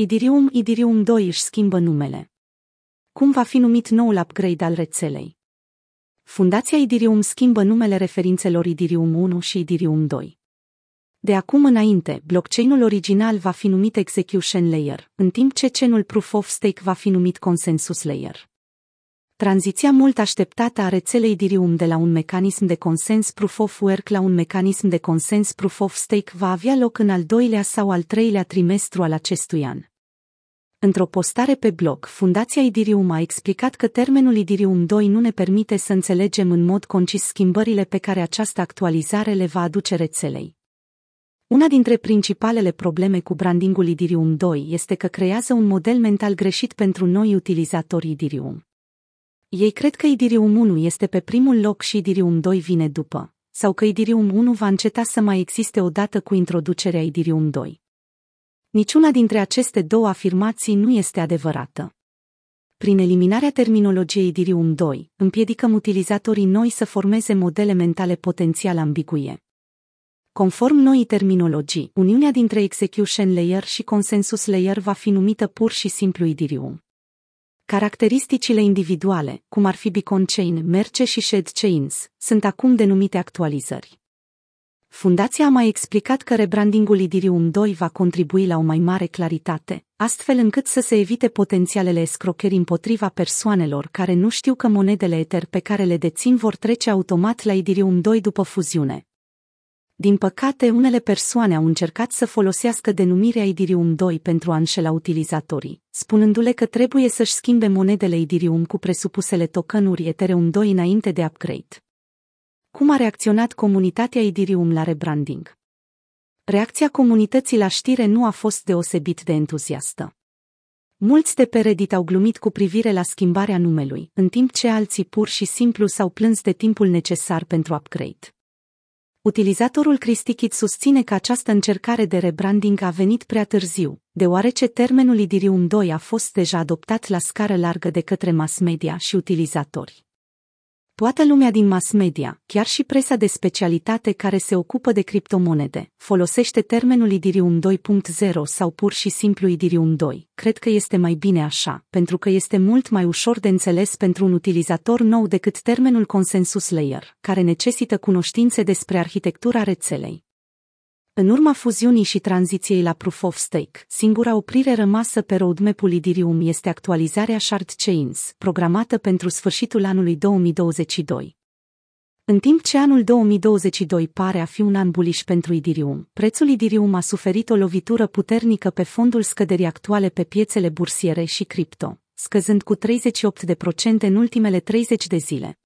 Idirium Idirium 2 își schimbă numele. Cum va fi numit noul upgrade al rețelei? Fundația Idirium schimbă numele referințelor Idirium 1 și Idirium 2. De acum înainte, blockchain-ul original va fi numit Execution Layer, în timp ce cenul Proof of Stake va fi numit Consensus Layer. Tranziția mult așteptată a rețelei Dirium de la un mecanism de consens Proof of Work la un mecanism de consens Proof of Stake va avea loc în al doilea sau al treilea trimestru al acestui an. Într-o postare pe blog, Fundația Idirium a explicat că termenul Idirium 2 nu ne permite să înțelegem în mod concis schimbările pe care această actualizare le va aduce rețelei. Una dintre principalele probleme cu brandingul Idirium 2 este că creează un model mental greșit pentru noi utilizatori Idirium. Ei cred că Idirium 1 este pe primul loc și Idirium 2 vine după, sau că Idirium 1 va înceta să mai existe odată cu introducerea Idirium 2. Niciuna dintre aceste două afirmații nu este adevărată. Prin eliminarea terminologiei Idirium 2, împiedicăm utilizatorii noi să formeze modele mentale potențial ambiguie. Conform noii terminologii, uniunea dintre Execution Layer și Consensus Layer va fi numită pur și simplu Idirium. Caracteristicile individuale, cum ar fi Beacon Chain, Merce și Shed Chains, sunt acum denumite actualizări. Fundația a mai explicat că rebrandingul Idirium 2 va contribui la o mai mare claritate, astfel încât să se evite potențialele escrocheri împotriva persoanelor care nu știu că monedele Ether pe care le dețin vor trece automat la Idirium 2 după fuziune. Din păcate, unele persoane au încercat să folosească denumirea Idirium 2 pentru a înșela utilizatorii, spunându-le că trebuie să-și schimbe monedele Idirium cu presupusele tokenuri Ethereum 2 înainte de upgrade. Cum a reacționat comunitatea Idirium la rebranding? Reacția comunității la știre nu a fost deosebit de entuziastă. Mulți de pe Reddit au glumit cu privire la schimbarea numelui, în timp ce alții pur și simplu s-au plâns de timpul necesar pentru upgrade. Utilizatorul Cristichit susține că această încercare de rebranding a venit prea târziu, deoarece termenul Idirium 2 a fost deja adoptat la scară largă de către mass media și utilizatori. Toată lumea din mass media, chiar și presa de specialitate care se ocupă de criptomonede, folosește termenul Idirium 2.0 sau pur și simplu Idirium 2. Cred că este mai bine așa, pentru că este mult mai ușor de înțeles pentru un utilizator nou decât termenul Consensus Layer, care necesită cunoștințe despre arhitectura rețelei. În urma fuziunii și tranziției la Proof of Stake, singura oprire rămasă pe roadmap-ul Idirium este actualizarea Shard Chains, programată pentru sfârșitul anului 2022. În timp ce anul 2022 pare a fi un an bullish pentru Idirium, prețul Idirium a suferit o lovitură puternică pe fondul scăderii actuale pe piețele bursiere și cripto, scăzând cu 38% în ultimele 30 de zile.